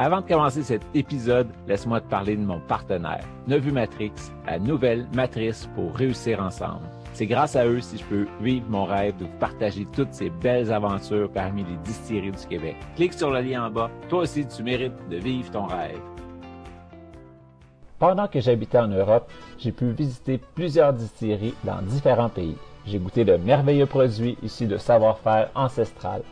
Avant de commencer cet épisode, laisse-moi te parler de mon partenaire, Nevu Matrix, la nouvelle matrice pour réussir ensemble. C'est grâce à eux si je peux vivre mon rêve de vous partager toutes ces belles aventures parmi les distilleries du Québec. Clique sur le lien en bas. Toi aussi, tu mérites de vivre ton rêve. Pendant que j'habitais en Europe, j'ai pu visiter plusieurs distilleries dans différents pays. J'ai goûté de merveilleux produits issus de savoir-faire ancestral.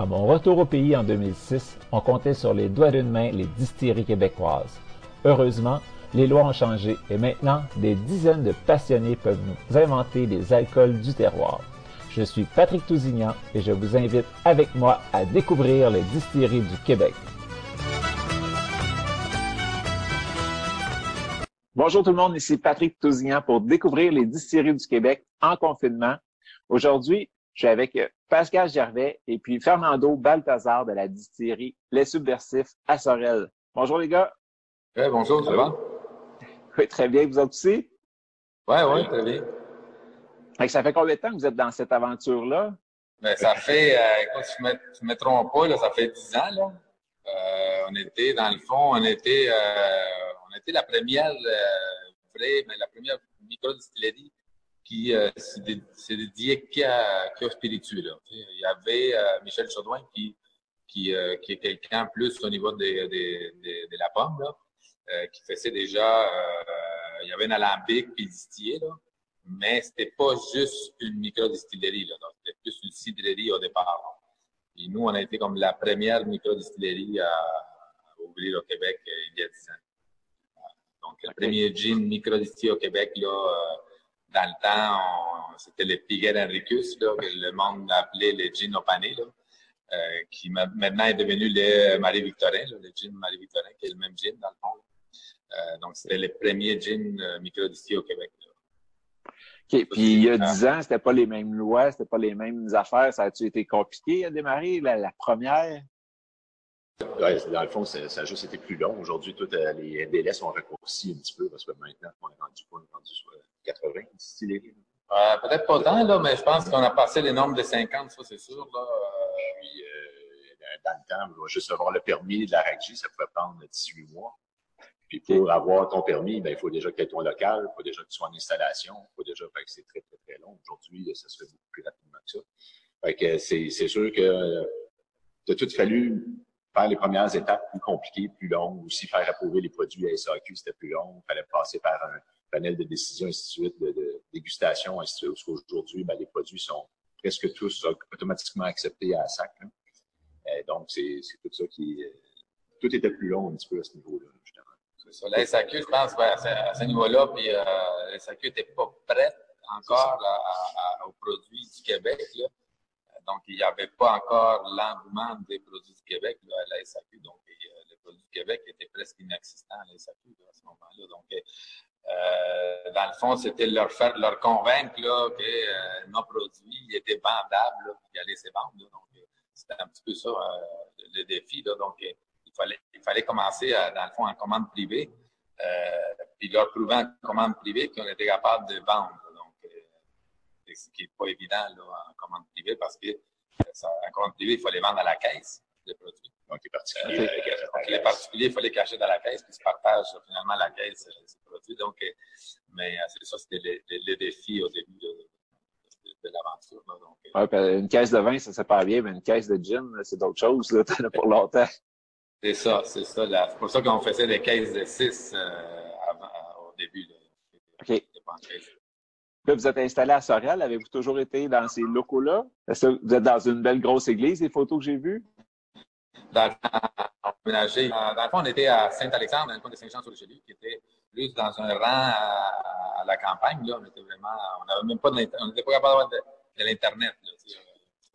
À mon retour au pays en 2006, on comptait sur les doigts d'une main les distilleries québécoises. Heureusement, les lois ont changé et maintenant, des dizaines de passionnés peuvent nous inventer des alcools du terroir. Je suis Patrick Tousignan et je vous invite avec moi à découvrir les distilleries du Québec. Bonjour tout le monde, ici Patrick Tousignan pour découvrir les distilleries du Québec en confinement. Aujourd'hui, je suis avec Pascal Gervais et puis Fernando Balthazar de la distillerie Les Subversifs à Sorel. Bonjour les gars. Ouais, bonjour, ça va? Oui, très bien. Vous êtes aussi? Oui, oui, très bien. ça fait combien de temps que vous êtes dans cette aventure-là? Ben, ça fait, euh, écoute, je ne me, me, trompe pas, là, ça fait dix ans. Là. Euh, on était, dans le fond, on était, euh, on était la première euh, vraie, mais la première micro-distillerie qui euh, s'est dédiée qu'à que spiritueux. Là. Il y avait euh, Michel Chaudouin qui, qui, qui est quelqu'un plus au niveau de, de, de, de la pomme, là. Euh, qui faisait déjà, euh, il y avait un alambic puis distillé, là, mais c'était pas juste une micro-distillerie, là, c'était plus une cidrerie au départ. Et nous, on a été comme la première micro-distillerie à, ouvrir au Québec euh, il y a dix ans. Donc, le premier gin micro-distillé au Québec, là, dans le temps, c'était le Piguet Enricus, là, que le monde appelait le gin au là. Euh, qui maintenant est devenu le Marie-Victorin, le gin Marie-Victorin, qui est le même gin dans le fond. Euh, donc, c'était le premier gin euh, micro-distillé au Québec. OK. Puis, il y a dix ans, c'était pas les mêmes lois, c'était pas les mêmes affaires. Ça a-tu été compliqué à démarrer, la, première? Dans le fond, ça, a juste été plus long. Aujourd'hui, tous euh, les délais sont raccourcis un petit peu parce que maintenant, on est rendu, on est rendu sur 80 distilleries. Euh, Peut-être pas tant, là, mais je pense qu'on a passé les nombres de 50, ça, c'est sûr. Là. Puis, euh, dans le temps, juste avoir le permis de la RACJ, ça pouvait prendre 18 mois. Puis pour avoir ton permis, ben, il faut déjà que tu aies ton local, il faut déjà que tu sois en installation, il faut déjà, fait que c'est très, très, très long. Aujourd'hui, ça se fait beaucoup plus rapidement que ça. Fait que c'est, c'est sûr que tu as tout fallu faire les premières étapes plus compliquées, plus longues, aussi faire approuver les produits à SAQ, c'était plus long, il fallait passer par un panel de décisions, ainsi de de, dégustation, ainsi de suite. Aujourd'hui, ben, les produits sont presque tous automatiquement acceptés à SAC. donc, c'est, tout ça qui... Tout était plus long un petit peu à ce niveau-là, justement. Ça. La SAQ, je pense, à ce, niveau-là, puis euh, la SAQ n'était pas prête encore aux produits du Québec. Donc, il n'y avait pas encore l'engouement des produits du Québec à la SAQ. Donc, euh, les produits du Québec étaient presque inexistants à la SAQ à ce moment-là. Donc, euh, dans le fond, c'était leur faire, leur convaincre que euh, nos produits étaient vendables, là, qu'ils allaient se vendre. Donc, c'était un petit peu ça euh, le défi. Donc, il fallait commencer, dans le fond, en commande privée, euh, puis leur prouver en commande privée qu'on était capable de vendre. Euh, ce qui n'est pas évident là, en commande privée parce que euh, en commande privée, il fallait vendre à la caisse les produits. Donc, les particuliers, euh, donc, les particuliers, il fallait cacher dans la caisse, puis se partagent finalement la caisse euh, ces produits. Donc, euh, mais c'est ça, c'était le, le, le, défi au début de, de, de l'aventure. Ouais, une caisse de vin, ça pas bien, mais une caisse de gin, c'est d'autres choses, là, pour longtemps. C'est ça, c'est ça. C'est pour ça qu'on faisait des caisses de 6 euh, au début. Là. OK. Vous êtes installé à Sorel. Avez-vous toujours été dans ces locaux-là? Est-ce que vous êtes dans une belle grosse église, les photos que j'ai vues? Dans le Dans fond, on était à Saint-Alexandre, dans le coin de Saint-Jean-sur-le-Richelieu, qui était plus dans un rang à, la campagne. Là. On était vraiment, on n'avait même pas on n'était pas capable d'avoir de, l'Internet.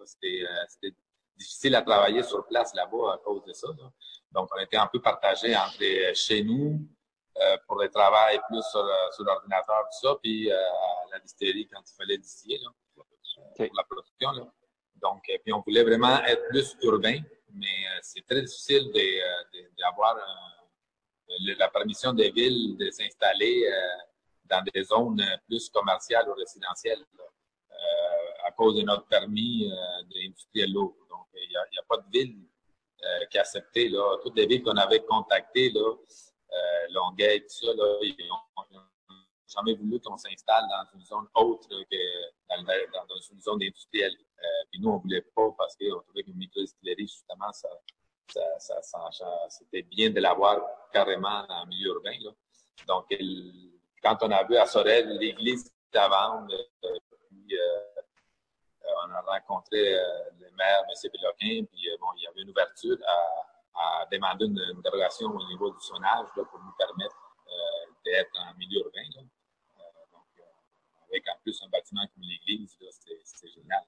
C'était, euh, c'était difficile à travailler sur place là-bas à cause de ça. Donc, on était un peu partagé entre chez nous, pour le travail plus sur, sur l'ordinateur, tout ça, puis la distillerie quand il fallait distiller, pour la production. Là. Donc, puis on voulait vraiment être plus urbain, mais c'est très difficile d'avoir la permission des villes de s'installer dans des zones plus commerciales ou résidentielles à cause de notre permis d'industriel lourd. Donc, il n'y a, pas de ville euh, qui a accepté. Là. Toutes les villes qu'on avait contactées, là, euh, Longueuil, tout ça, là, ils n'ont jamais voulu qu'on s'installe dans une zone autre que dans, une zone industrielle. Euh, puis nous, on ne voulait pas parce qu'on trouvait qu'une micro-distillerie, justement, ça, c'était bien de l'avoir carrément en milieu urbain. Là. Donc, quand on a vu à Sorel l'église d'avant, euh, euh, on a rencontré euh, le maire, M. Péloquin, puis euh, bon, il y avait une ouverture à, à demander une, dérogation au niveau du sonnage là, pour nous permettre euh, d'être en milieu urbain. Là. donc, avec en plus un bâtiment comme l'église, c'est génial.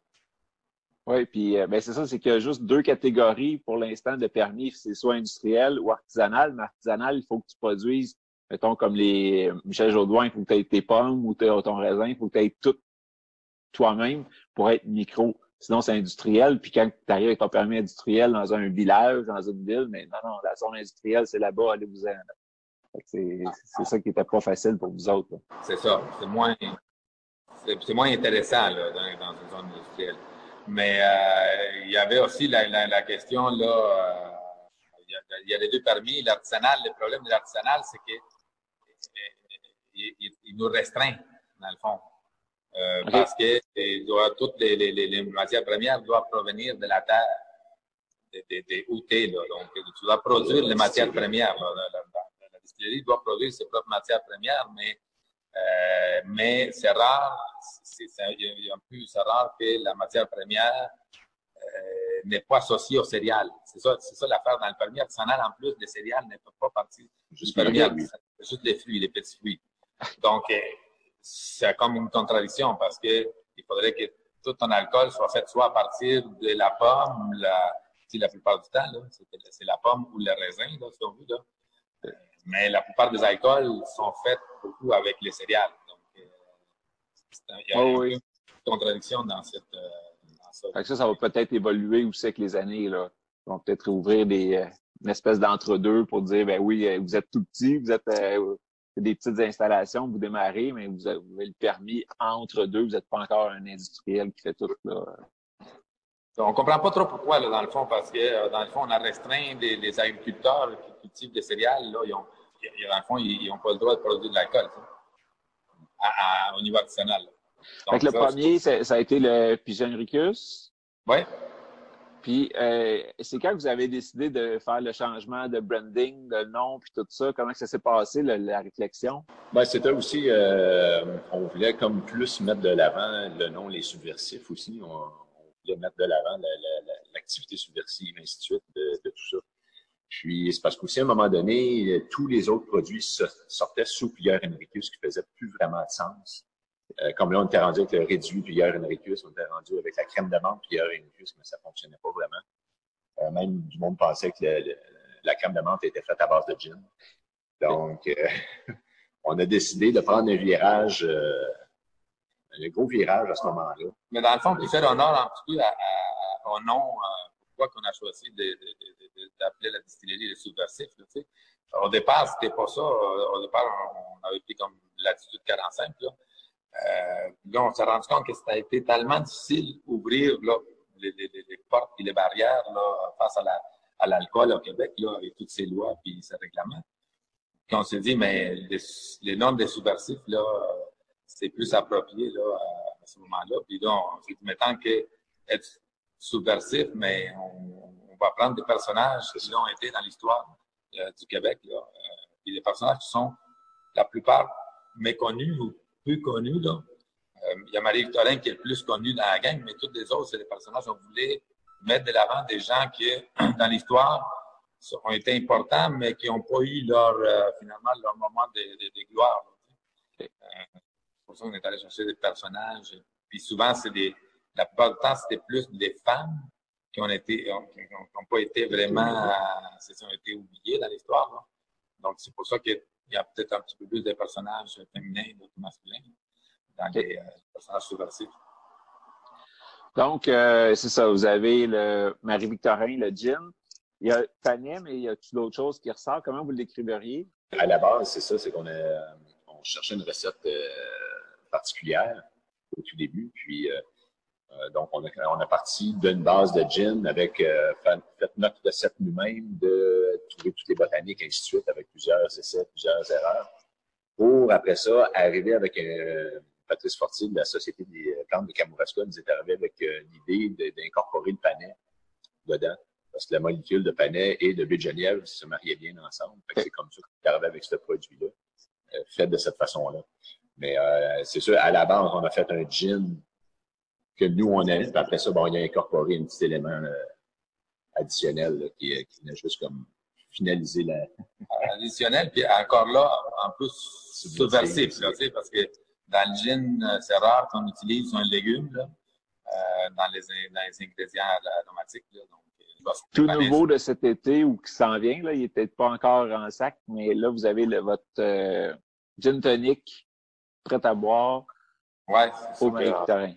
Oui, puis ben c'est ça, c'est qu'il y a juste deux catégories pour l'instant de permis, c'est soit industriel ou artisanal. Mais artisanal, il faut que tu produises, mettons, comme les Michel Jaudoin, il faut que tu aies tes pommes ou ton raisin, il faut que tu aies tout toi-même pour être micro. Sinon, c'est industriel. Puis quand tu arrives avec ton permis industriel dans un village, dans une ville, mais non, non, la zone industrielle, c'est là-bas, allez-vous-en. C'est ça qui n'était pas facile pour vous autres. C'est ça. C'est moins, c'est moins intéressant là, dans, une zone industrielle. Mais euh, il y avait aussi la, la, la question, là, euh, il, y a, les deux permis. L'artisanal, le problème de l'artisanal, c'est qu'il il, il nous restreint, dans le fond. Euh, parce que doit, toutes les, les, les, matières premières doivent provenir de la terre, des de, de Là. Donc, tu dois produire les matières premières. La, la, distillerie doit produire ses propres matières premières, mais, euh, mais c'est rare, c'est c'est rare que la matière première euh, n'est pas associée aux céréales. C'est ça, c'est ça l'affaire dans le permis artisanal. En plus, les céréales ne peuvent pas partir juste juste les fruits, les petits fruits. Donc, euh, c'est comme une contradiction parce que il faudrait que tout ton alcool soit fait soit à partir de la pomme, la, la plupart du temps, c'est la pomme ou le raisin, là, si on veut, là. Mais la plupart des alcools sont faits beaucoup avec les céréales. Donc, euh, il y a oh, une contradiction dans cette. Euh, dans ça. ça, va peut-être évoluer aussi avec les années. Là. Ils vont peut-être ouvrir des, euh, une espèce d'entre-deux pour dire, ben oui, vous êtes tout petit, vous êtes des petites installations, vous démarrez, mais vous avez le permis entre deux, vous n'êtes pas encore un industriel qui fait tout. Là. On comprend pas trop pourquoi, là, dans le fond, parce que euh, dans le fond, on a restreint des, agriculteurs qui cultivent des céréales, là, ils ont, dans le fond, ils n'ont pas le droit de produire de l'alcool au niveau artisanal. Donc, le premier, ça a été le Pigeon Ricus? Oui. Puis, euh, c'est quand vous avez décidé de faire le changement de branding, de nom, puis tout ça? Comment ça s'est passé, la réflexion? Ben, c'était aussi, euh, on voulait comme plus mettre de l'avant le nom Les Subversifs aussi. On, voulait mettre de l'avant l'activité subversive, ainsi de suite, de, tout ça. Puis, c'est parce qu'aussi, à un moment donné, tous les autres produits sortaient sous Pierre Henricus qui faisait plus vraiment de sens. Euh, comme là, on était rendu avec le réduit Pierre Henricus, on était rendu avec la crème de menthe Pierre Henricus, mais ça fonctionnait pas vraiment. Euh, même du monde pensait que la crème de menthe était faite à base de gin. Donc, euh, on a décidé de prendre un virage, un gros virage à ce moment-là. Mais dans le fond, tu fais l'honneur un petit peu au nom, pourquoi qu'on a choisi d'appeler la distillerie. Tu sais. Au départ, c'était pas ça. Au départ, on avait pris comme l'attitude 45. Là. Euh, là, on s'est rendu compte que ça a été tellement difficile d'ouvrir les, les, les, portes et les barrières là, face à l'alcool au Québec, là, avec toutes ces lois et ces règlements. Puis on s'est dit, mais les, les noms des subversifs, là, c'est plus approprié là, à, ce moment-là. Puis là, on s'est dit, mais tant que subversif, mais on, va prendre des personnages qui ont été dans l'histoire euh, du Québec. Là, euh, des personnages qui sont la plupart méconnus ou plus connu. Là. Euh, il y a Marie-Victorin qui est le plus connu dans la gang, mais tous les autres, c'est des personnages qu'on voulait mettre de l'avant des gens qui, dans l'histoire, ont été importants, mais qui n'ont pas eu leur, euh, finalement, leur moment de, de, gloire. Euh, pour ça qu'on est allé chercher des personnages. Puis souvent, c'est des, la plupart du temps, c'était plus des femmes qui ont été, n'ont pas été vraiment, ont été oubliés dans l'histoire. Donc, c'est pour ça qu'il y a peut-être un petit peu plus de personnages féminins ou masculins dans les, personnages subversifs. Donc, c'est ça, vous avez le Marie-Victorin, le gin. Il y a Panem, mais il y a d'autres choses qui ressortent? Comment vous le décriveriez? À la base, c'est ça, c'est qu'on on cherchait une recette particulière au tout début. Puis, euh, euh, donc, on a, parti d'une base de gin avec euh, fait, notre recette nous-mêmes, de trouver toutes les botaniques, ainsi de suite, avec plusieurs essais, plusieurs erreurs, pour après ça arriver avec un. Patrice Fortier de la Société des plantes de Kamouraska nous est arrivé avec l'idée d'incorporer le panais dedans. Parce que la molécule de panais et de baie de Genève se mariaient bien ensemble. C'est comme ça qu'on est arrivé avec ce produit-là, fait de cette façon-là. Mais euh, c'est sûr, à la base, on a fait un gin que nous, on aime. Puis après ça, bon, on a incorporé un petit élément euh, additionnel qui, qui venait juste comme finaliser la... Additionnel, puis encore là, en plus, subversif, là, parce que dans le gin, euh, c'est rare qu'on utilise un légume là, euh, dans, les, dans les ingrédients aromatiques. Là, donc, tout nouveau de cet été ou qui s'en vient, là, il n'est peut-être pas encore en sac, mais là, vous avez le, votre euh, gin tonic prêt à boire ouais, au Marie-Victorin.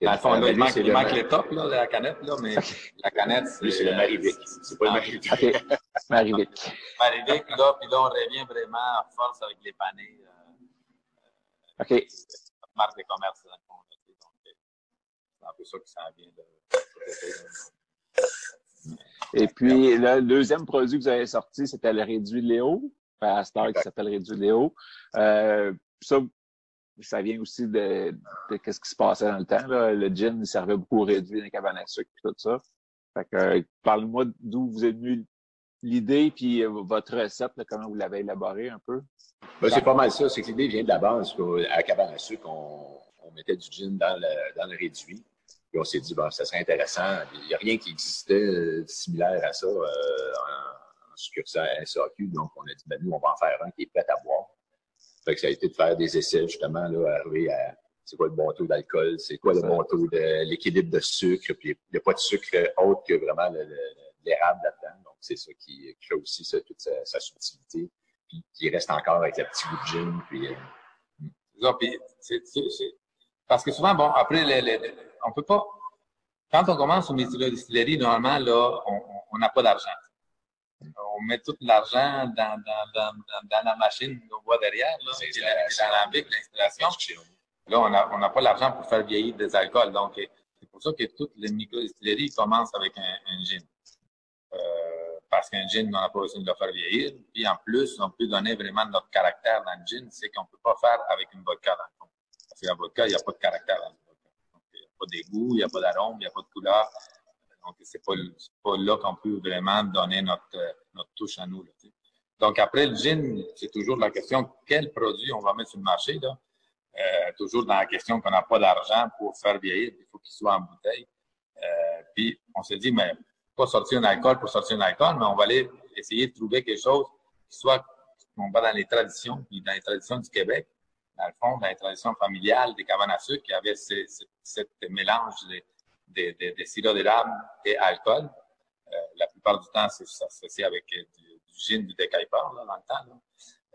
Dans le fond, là, il manque, il manque les tops, là, la canette, là, mais la canette, c'est... c'est le Marivic. C'est pas le Marivic. OK. Marivic. Marivic, là, puis là, on revient vraiment à force avec les panés. Euh, OK. Marque de commerce, dans le fond. Donc, c'est un peu ça qui s'en vient de... Et puis, le deuxième produit que vous avez sorti, c'était le réduit Léo, à Star qui s'appelle réduit Léo. Euh, ça, ça vient aussi de, ce qui se passait dans le temps. Le gin servait beaucoup réduit dans les cabanes à sucre et tout ça. Fait que, euh, parle-moi d'où vous êtes venu l'idée puis euh, votre recette, comment vous l'avez élaborée un peu? Ben, c'est pas mal ça. C'est que l'idée vient de la base. À la cabane à sucre, on, mettait du gin dans le, dans le réduit. Puis on s'est dit, bon, ça serait intéressant. Il n'y a rien qui existait de similaire à ça euh, en, en succursale SAQ. Donc, on a dit, ben, nous, on va en faire un qui est prêt à boire. Fait que ça a été de faire des essais, justement, là, arriver à c'est quoi le bon taux d'alcool, c'est quoi le bon taux de l'équilibre de sucre, puis il n'y a pas de sucre autre que vraiment l'érable là-dedans. Donc, c'est ça qui, fait aussi ça, toute sa, subtilité, puis qui reste encore avec le petit goût de gin. Puis, euh... puis parce que souvent, bon, après, les, les, on peut pas... Quand on commence au métier de distillerie, normalement, là, on n'a pas d'argent on met tout l'argent dans, dans, dans, dans, la machine qu'on voit derrière, là, l'alambic, l'installation. Là, on n'a on a pas l'argent pour faire vieillir des alcools. Donc, c'est pour ça que toutes les micro-distilleries commencent avec un, un gin. Euh, parce qu'un gin, on n'a pas besoin de le faire vieillir. Puis en plus, on peut donner vraiment notre caractère dans le gin. C'est qu'on ne peut pas faire avec une vodka dans le fond. Parce que la vodka, il n'y a pas de caractère dans le vodka. Donc, il n'y a pas d'égout, il n'y a pas d'arôme, il n'y a pas de couleur. Donc, c'est pas, pas là qu'on peut vraiment donner notre, notre touche à nous. Donc, après le gin, c'est toujours la question quel produit on va mettre sur le marché. Là? Euh, toujours dans la question qu'on n'a pas d'argent pour faire vieillir, il faut qu'il soit en bouteille. Euh, puis, on s'est dit, mais pas sortir un alcool pour sortir un alcool, mais on va aller essayer de trouver quelque chose qui soit, on va dans les traditions, puis dans les traditions du Québec, dans le fond, dans les traditions familiales des cabanes qui avait ce, mélange des, des, des sirops d'érable et alcool. Euh, la plupart du temps, c'est associé avec euh, du, du gin, du décaipeur, là, dans le temps. Là.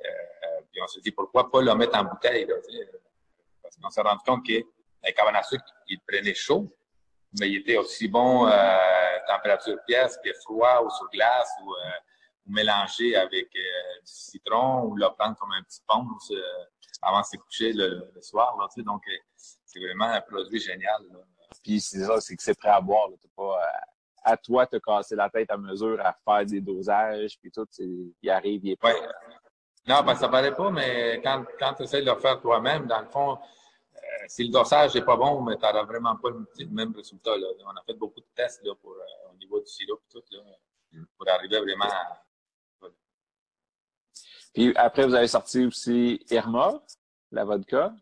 Euh, puis on s'est dit, pourquoi pas le mettre en bouteille, là, parce qu'on s'est rendu compte que les cabanes à sucre, ils prenaient chaud, mais il était aussi bon euh, température pièce, puis froid ou sur glace, ou, euh, ou mélangé avec euh, du citron, ou le prendre comme un petit ponce avant de se coucher le, le soir. Là, donc, c'est vraiment un produit génial. Là. Puis c'est ça, c'est que c'est prêt à boire. T'as pas à, à, toi te casser la tête à mesure à faire des dosages, puis tout, il arrive, il est prêt. Ouais. Non, ben, ça paraît pas, mais quand, quand tu essaies de le faire toi-même, dans le fond, euh, si le dosage n'est pas bon, mais tu n'auras vraiment pas le, même résultat. Là. On a fait beaucoup de tests là, pour, euh, au niveau du sirop et tout, là, pour arriver vraiment à... Puis après, vous avez sorti aussi Irma, la vodka.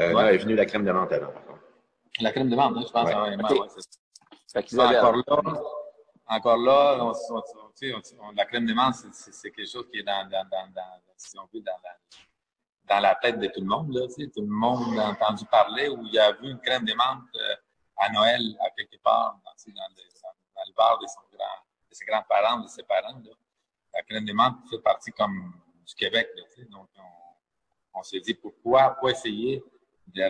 Euh, ouais. Là est venue la crème de menthe avant, par contre. La crème de menthe, hein, je pense. Ouais. Ouais, okay. ouais, encore là, encore là, on, on, on, la crème de menthe, c'est quelque chose qui est dans, dans, dans, dans si on veut, dans la, dans la tête de tout le monde. Là, tout le monde a entendu parler ou il a vu une crème de menthe euh, à Noël à quelque part dans, dans, les, dans éleveur de, son grand, de ses grands-parents, de ses parents. Là. La crème de menthe fait partie comme du Québec. Là, donc, on, on s'est dit pourquoi pas essayer de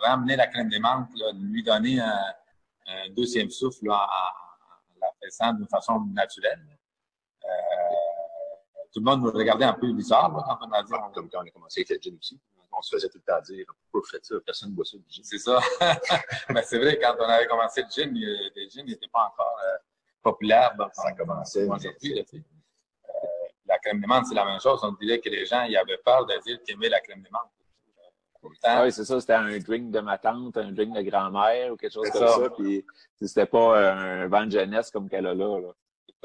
ramener la crème de menthe, là, de lui donner un, un deuxième souffle là, en, en, la faisant d'une façon naturelle. Euh, tout le monde nous regardait un peu bizarre là, quand on a dit. Comme quand on a commencé avec le gin aussi. On se faisait tout le temps dire pourquoi vous faites ça, personne ne boit ça du gin. C'est ça. Mais c'est vrai, quand on avait commencé le gin, le gin n'était pas encore euh, populaire. Donc, ça commençait. Aujourd'hui, euh, la crème de menthe, c'est la même chose. On dirait que les gens ils avaient peur de dire qu'ils aimaient la crème de menthe. Ah oui, c'est ça, c'était un drink de ma tante, un drink de grand-mère ou quelque chose comme ça. ça. Puis c'était pas un vent de jeunesse comme qu'elle a là. là.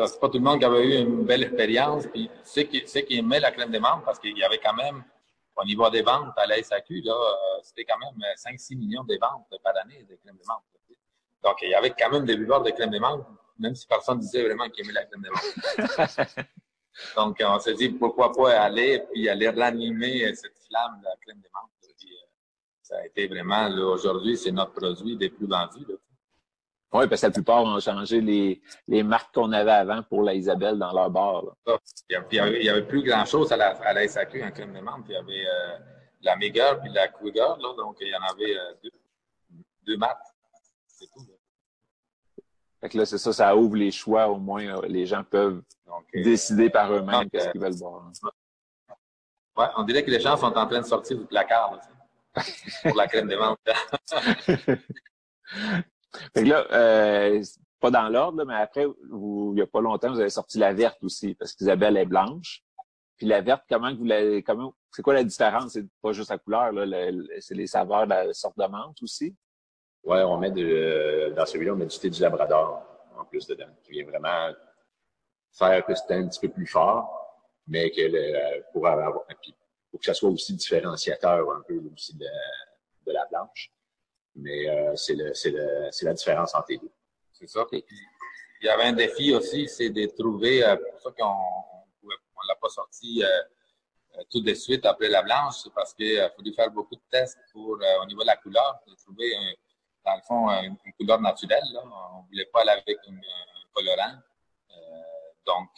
C'est pas tout le monde qui avait eu une belle expérience. Puis ceux qui, ceux qui aimaient la crème de menthe, parce qu'il y avait quand même, au niveau des ventes à la SAQ, là, c'était quand même 5-6 millions de ventes par année de crème de menthe. Donc, il y avait quand même des buveurs de crème de menthe, même si personne disait vraiment qu'il aimait la crème de menthe. Donc, on s'est dit pourquoi pas aller puis aller ranimer cette flamme de la crème de menthe. Puis, ça a été vraiment, aujourd'hui, c'est notre produit des plus vendus. Là. Oui, parce que la plupart ont changé les, les marques qu'on avait avant pour la Isabelle dans leur bar. Là. Il n'y avait, avait, plus grand-chose à la, à la SAQ en crème de menthe. Il y avait euh, la Meager puis la Kruger, là, donc il y en avait euh, deux, deux marques. C'est tout. Là. Fait que là, c'est ça, ça ouvre les choix, au moins les gens peuvent donc, euh, décider par eux-mêmes qu'est-ce qu'ils veulent boire. Ouais, on dirait que les gens sont en train de sortir du placard là, pour la crème de menthe. Fait que là, euh, pas dans l'ordre, mais après, vous, il n'y a pas longtemps, vous avez sorti la verte aussi, parce qu'Isabelle est blanche. Puis la verte, comment vous l'avez, comment, c'est quoi la différence? C'est pas juste la couleur, là, le, c'est les saveurs, la sorte de menthe aussi? Ouais, on met de, dans celui-là, on met du thé du Labrador, en plus dedans, qui vient vraiment faire que c'est un petit peu plus fort, mais que le, pour avoir, puis que ça soit aussi différenciateur un peu aussi de, de la blanche. Mais euh, c'est la différence entre les deux. C'est ça. Il y avait un défi aussi, c'est de trouver, euh, pour ça qu'on on, on l'a pas sorti euh, euh, tout de suite après la blanche, parce qu'il a fallu faire beaucoup de tests pour au niveau de la couleur, de trouver dans le fond une, couleur naturelle. Là. On voulait pas aller avec un colorant. donc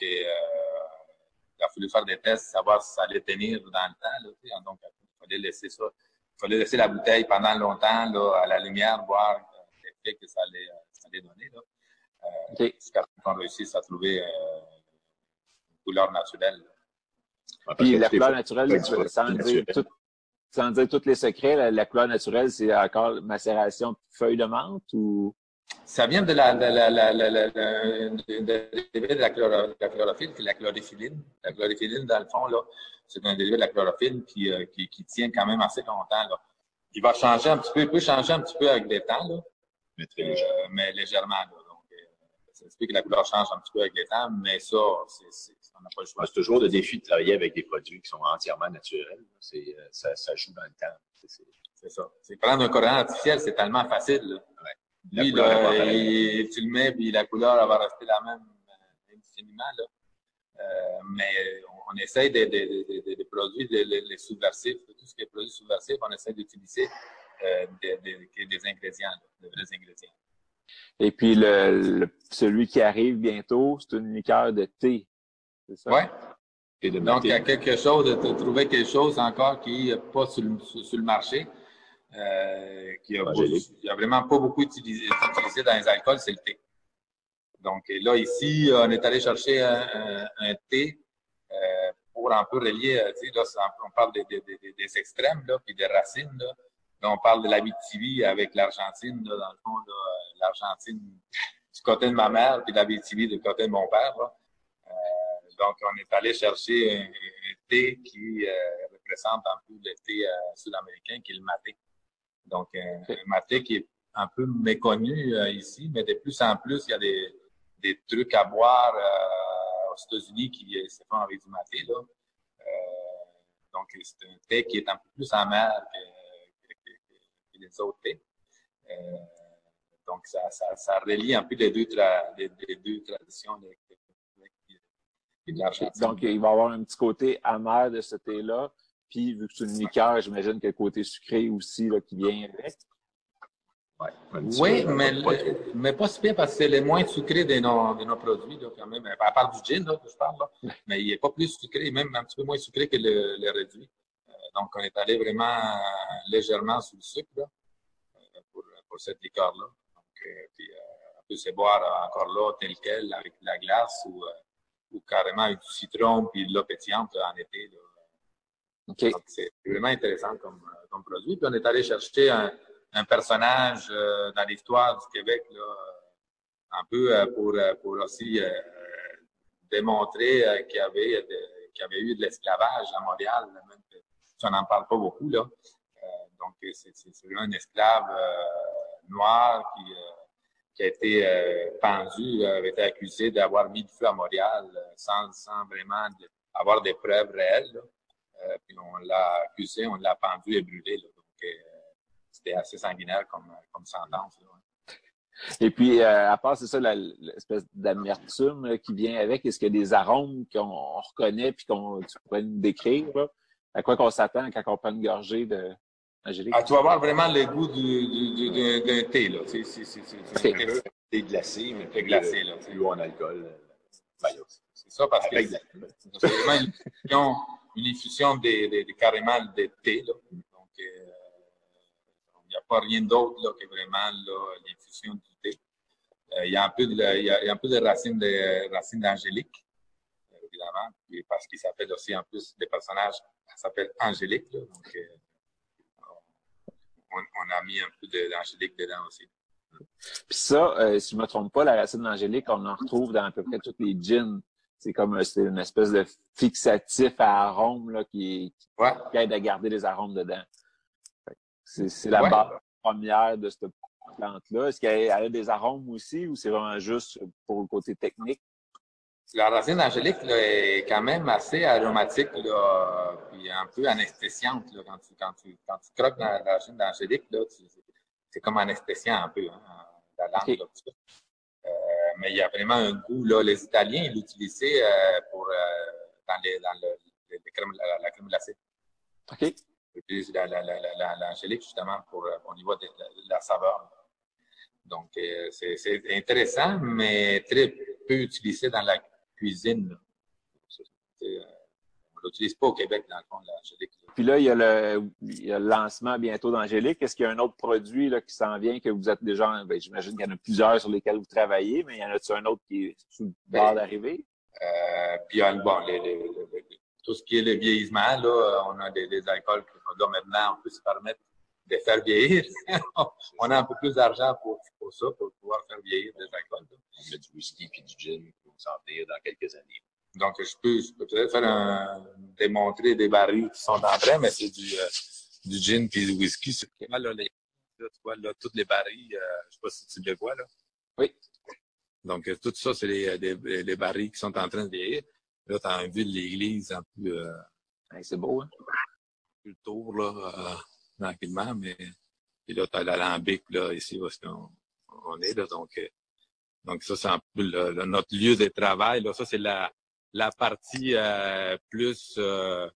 fallu faire des tests, savoir si ça allait tenir dans le temps. Là, donc il fallait laisser ça il fallait laisser la bouteille pendant longtemps là, à la lumière, voir l'effet que ça allait, ça allait donner. Là. Euh, okay. Jusqu'à ce qu'on réussisse à trouver euh, une couleur naturelle. Ouais, Puis la couleur naturelle, sans dire, tout, sans dire tous les secrets, la, la couleur naturelle, c'est encore macération de feuilles de menthe ou? Ça vient de la, de la, la, la, la, de, la, chloro, la chlorophylle, qui est la chloréphyline. La chlorophyline, dans le fond, là, c'est un dérivé de la chlorophylle qui, euh, qui, qui, tient quand même assez longtemps. Là. Il va changer un petit peu, il peut changer un petit peu avec le temps, là, mais, très légèrement. Euh, mais légèrement. Là. Donc, euh, ça explique que la couleur change un petit peu avec le temps, mais ça, c'est, on n'a pas le choix. C'est toujours le défi de travailler avec des produits qui sont entièrement naturels. C'est, ça, ça joue dans le temps. C'est, c'est ça. C'est prendre un colorant artificiel, c'est tellement facile. Là. Ouais. Lui, là, il, tu le mets, puis la couleur elle va rester la même indéfiniment. Là. Euh, mais on, on essaye de, de, de, de produire les, subversifs, tout ce qui est produit subversif, on essaie d'utiliser euh, des, des, ingrédients, de vrais ingrédients. Et puis le, le, celui qui arrive bientôt, c'est une liqueur de thé, c'est ça? Oui. Donc, il y a quelque chose, de trouver quelque chose encore qui n'est pas sur le marché. Euh, qui a, beau, il y a vraiment pas beaucoup utilisé, utilisé dans les alcools, c'est le thé. Donc là, ici, on est allé chercher un, un, un thé euh, pour un peu relier, euh, tu sais, là, on parle des, des, des, des, extrêmes, là, puis des racines, là. Là, on parle de la BTV avec l'Argentine, dans le fond, l'Argentine du côté de ma mère, puis la BTV du côté de mon père, là. Euh, donc, on est allé chercher un, un thé qui représente un peu le thé sud-américain, qui est le maté. Donc, un, un maté qui est un peu méconnu euh, ici, mais de plus en plus, il y a des, des trucs à boire euh, aux États-Unis qui se font avec du maté. Là. Euh, donc, c'est un thé qui est un peu plus amer que, que, que, les autres thés. Euh, donc, ça, ça, ça, relie un peu les deux, tra les, les deux traditions de, de, de l'Argentine. Donc, il va y avoir un petit côté amer de ce thé-là. Puis, vu que c'est une liqueur, j'imagine qu'il y a le côté sucré aussi là, qui vient avec. oui, mais, mais pas si bien parce que c'est le moins sucré de nos, de nos produits, là, quand même. À part du gin, là, que je parle, là. mais il n'est pas plus sucré, même un petit peu moins sucré que le, le réduit. Euh, donc, on est allé vraiment euh, légèrement sous le sucre là, euh, pour, pour cette liqueur-là. Donc, puis, on peut se boire encore là tel quel, avec de la glace ou, ou carrément avec du citron puis de l'eau pétillante en été. Là. Okay. C'est vraiment intéressant comme, comme produit. Puis, on est allé chercher un un personnage euh, dans l'histoire du Québec, là, un peu euh, pour, euh, pour aussi démontrer qu'il y, avait qu'il y avait eu de l'esclavage à Montréal, même si on n'en parle pas beaucoup. Là. donc, c'est, vraiment un esclave noir qui, qui a été pendu, avait été accusé d'avoir mis du feu à Montréal sans, sans vraiment avoir des preuves réelles. Puis on l'a accusé, on l'a pendu et brûlé. Là. Donc, c'était assez sanguinaire comme, comme sentence. Et puis, euh, à part, c'est ça, l'espèce d'amertume qui vient avec, est-ce qu'il y a des arômes qu'on reconnaît puis qu'on tu pourrais nous décrire? À quoi qu'on s'attend quand on prend une gorgée de Angélique? Ah, tu vas avoir vraiment le goût d'un thé, là. C'est un thé glacé, mais thé glacé, là. Plus en alcool. Ben, c'est ça, parce que une infusion, une infusion de, carrément de thé, là. Donc, euh, il n'y a pas rien d'autre que vraiment l'infusion du thé. Euh, il, y a un peu de, il, y a, un peu de racines de d'Angélique, évidemment, parce qu'il s'appelle aussi en plus des personnages, ça s'appelle Angélique. Donc, euh, on, a mis un peu d'Angélique dedans aussi. Puis ça, si je ne me trompe pas, la racine d'Angélique, on en retrouve dans à peu près toutes les gins. C'est comme c'est une espèce de fixatif à arôme là, qui, qui, ouais. qui aide à garder les arômes dedans. C'est la base première de cette plante-là. Est-ce qu'elle a des arômes aussi ou c'est vraiment juste pour le côté technique? La racine angélique est quand même assez aromatique, là, puis un peu anesthésiante. Là, quand, tu, quand, tu, quand tu croques dans la racine d'angélique, c'est comme anesthésiant un peu, hein, la langue. Là, euh, mais il y a vraiment un goût. Là. Les Italiens l'utilisaient euh, pour, euh, dans, les, dans le, les crèmes, la, la crème glacée. OK utilise l'angélique justement pour, euh, au niveau de la, saveur. Donc, euh, c'est intéressant, mais très peu utilisé dans la cuisine. Euh, on ne l'utilise pas au Québec, dans le fond, l'angélique. Puis là, il y, a le, il y a le lancement bientôt d'Angélique. Est-ce qu'il y a un autre produit là, qui s'en vient que vous êtes déjà, ben, j'imagine qu'il y en a plusieurs sur lesquels vous travaillez, mais il y en a-tu un autre qui est sous le bord ben, d'arriver? Euh, puis, bon, les, les, les, tout ce qui est le vieillissement, là, on a des, des alcools que là, maintenant, on peut se permettre de faire vieillir. on a un peu plus d'argent pour, pour ça, pour pouvoir faire vieillir des alcools. On met du whisky et du gin pour s'en venir dans quelques années. Donc, je peux, je peux peut-être faire un, démontrer des barils qui sont en train, mais c'est du, euh, du gin puis du whisky. C'est là, les, là, tu vois, là, toutes les barils, euh, je sais pas si tu les vois, là. Oui. Donc, tout ça, c'est les, les, les barils qui sont en train de vieillir. Là, tu as vu l'église un peu. Euh, c'est beau, hein? le tour, là, euh, tranquillement, mais. Et là, tu as l'alambic, là, ici, où qu'on on est, là. Donc, euh, donc ça, c'est un peu le, notre lieu de travail. Là. Ça, c'est la, la partie euh, plus euh,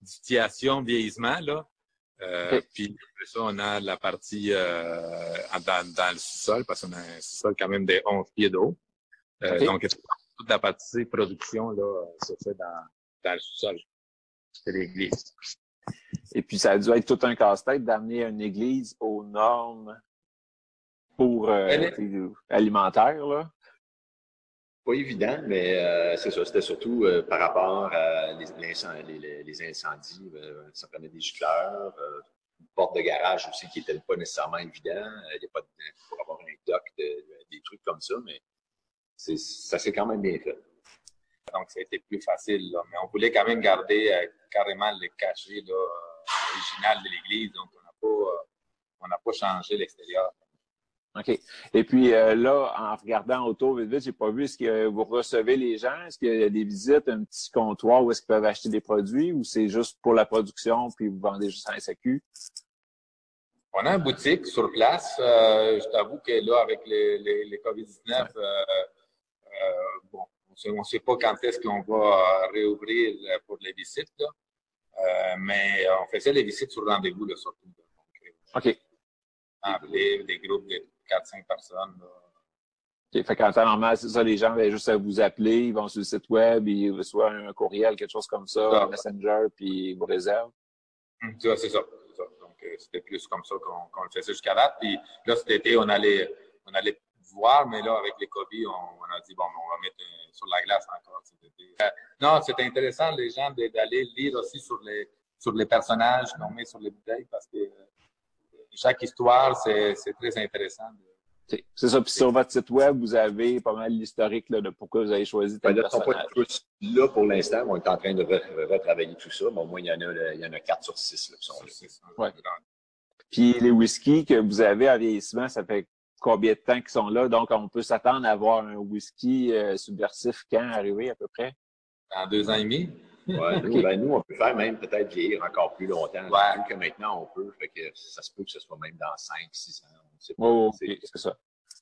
distillation, vieillissement, là. Euh, Puis après ça, on a la partie dans, dans le sous-sol, parce qu'on a un sous-sol quand même de 11 pieds d'eau. Okay. Donc, toute la partie production là, se fait dans, dans le sous-sol. C'est l'église. Et puis, ça a dû être tout un casse-tête d'amener une église aux normes pour euh, là. Pas évident, mais euh, c'est ça. C'était surtout euh, par rapport à les, incendies. Euh, ça prenait des gicleurs, une porte de garage aussi qui n'était pas nécessairement évident. Il n'y a pas de, pour avoir un doc, de, des trucs comme ça, mais ça s'est quand même bien fait. Donc, ça a été plus facile. Mais on voulait quand même garder carrément le cachet original de l'église. Donc, on n'a pas, on n'a pas changé l'extérieur. OK. Et puis euh, là, en regardant autour, vite, vite, j'ai pas vu, est-ce que vous recevez les gens? Est-ce qu'il y a des visites, un petit comptoir où est-ce qu'ils peuvent acheter des produits ou c'est juste pour la production puis vous vendez juste en SAQ? On a une boutique sur place. Euh, je t'avoue que là, avec les, les, les COVID-19, euh, euh, bon, on ne sait pas quand est-ce qu'on va réouvrir pour les visites, là. Mais on faisait les visites sur rendez-vous, là, surtout. OK. appeler des groupes de 4-5 personnes. OK. Fait qu'en temps normal, c'est ça, les gens vont juste vous appeler, ils vont sur le site web, ils reçoivent un courriel, quelque chose comme ça, un messenger, puis ils vous réservent. Hum, C'est ça. c'est ça. Donc, euh, c'était plus comme ça qu'on le faisait jusqu'à date. Puis là, cet été, on allait, on allait voir, mais là, avec les COVID, on, on a dit, bon, on va mettre sur la glace encore cet été. Euh, non, c'était intéressant, les gens, d'aller lire aussi sur les, sur les personnages qu'on met sur les bouteilles parce que euh, chaque histoire, c'est très intéressant. C'est ça. Puis sur votre site web, vous avez pas mal l'historique là, de pourquoi vous avez choisi Ben, tel là, ils sont pas tous là pour l'instant, on est en train de re- retravailler tout ça. Mais au moins, il y en a, là, il y en a 4 sur 6 là, qui sont là. Ouais. Puis les whiskies que vous avez à vieillissement, ça fait combien de temps qu'ils sont là? Donc, on peut s'attendre à avoir un whisky euh, subversif quand arrivé à peu près? En deux ans et demi. Ouais, nous, ben, nous, on peut faire même peut-être vieillir encore plus longtemps. Ouais. Que maintenant, on peut. Fait que ça se peut que ce soit même dans 5, 6 ans. On sait pas. Oh, c'est ça.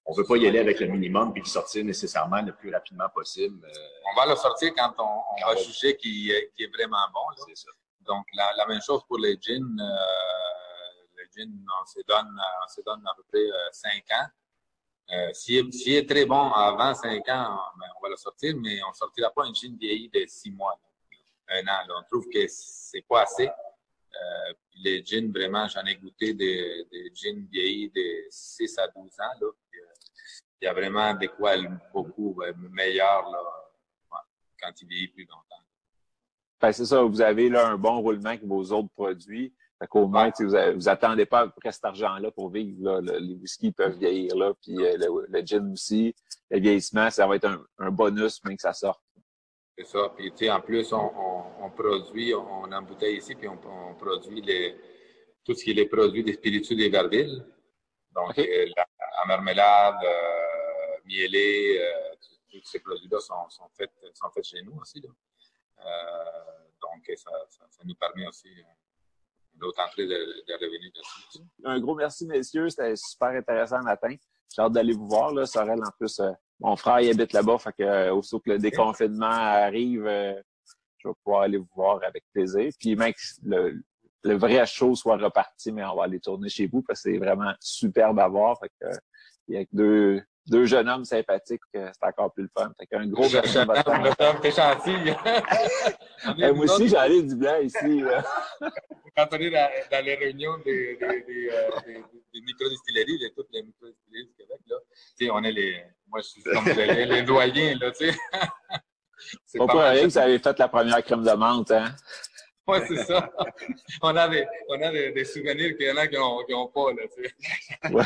On veut pas y aller avec le minimum puis le sortir nécessairement le plus rapidement possible. Euh, On va le sortir quand on, on Quand va juger qui, est- vraiment bon. là. c'est ça. Donc, la, la même chose pour les gins. Euh, les gins, on se donne, on se donne à peu près 5 ans. Euh, S'il si est très bon avant 5 ans, ben, on va le sortir, mais on ne sortira pas un gin vieilli de 6 mois, là. Un an. là. On trouve que c'est pas assez. Euh, les gins, vraiment, j'en ai goûté des, des gins vieillis de 6 à 12 ans. Là. Euh, Il y a vraiment des quoi beaucoup meilleurs là, quand il vieillit plus longtemps. Que c'est ça, vous avez là un bon roulement avec vos autres produits. Fait qu'au moins, vous, vous attendez pas à peu près cet argent-là pour vivre. Là. Le- les whiskies peuvent vieillir là, puis euh, le, le gin aussi. Le vieillissement, ça va être un, un bonus, mais que ça sorte. C'est ça. Puis, tu sais, en plus, on, on, on produit, on, embouteille ici, puis on, on produit les, tout ce qui est les produits des spiritueux des Verdilles. Donc, OK. euh, la, la marmelade, euh, mielé, euh, tous ces produits-là sont, sont, faits, sont faits chez nous aussi. Là. Euh, donc, ça, ça, ça nous permet aussi euh, d'autres entrées de, de revenus. Un gros merci, messieurs. C'était super intéressant le matin. J'ai hâte d'aller vous voir. Là. Sorel, en plus, euh, mon frère il habite là-bas. Fait que euh, aussitôt que le déconfinement arrive, euh, je vais pouvoir aller vous voir avec plaisir. Puis même que le, le vrai show soit reparti, mais on va aller tourner chez vous parce que c'est vraiment superbe à voir. Fait que, euh, il y a que deux, deux jeunes hommes sympathiques, euh, c'est encore plus le fun. Fait qu'un gros merci votre temps. T'es gentil. Eh, moi aussi, j'en ai du blanc ici. là. quand on est dans, dans les réunions des, des, des, euh, des, des microdistilleries, de toutes les microdistilleries du Québec, là, tu sais, on est les, moi, je suis comme les, les doyens, là, tu sais. C'est Pas pour rien que vous avez fait la première crème de menthe, hein? Ouais, c'est ça. On a des, on a des, des souvenirs qu'il y en a qui n'ont qui ont pas, là, tu sais. Ouais.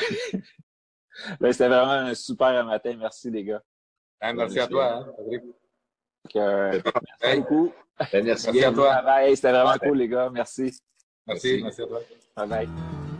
Ben, c'était vraiment un super matin. Merci, les gars. Hein, merci à toi, hein, Patrick. Donc, euh, merci Hey, beaucoup. Ben, merci à toi. C'était vraiment Ouais. cool, les gars. Merci. Merci, Merci. merci à toi. Bye bye.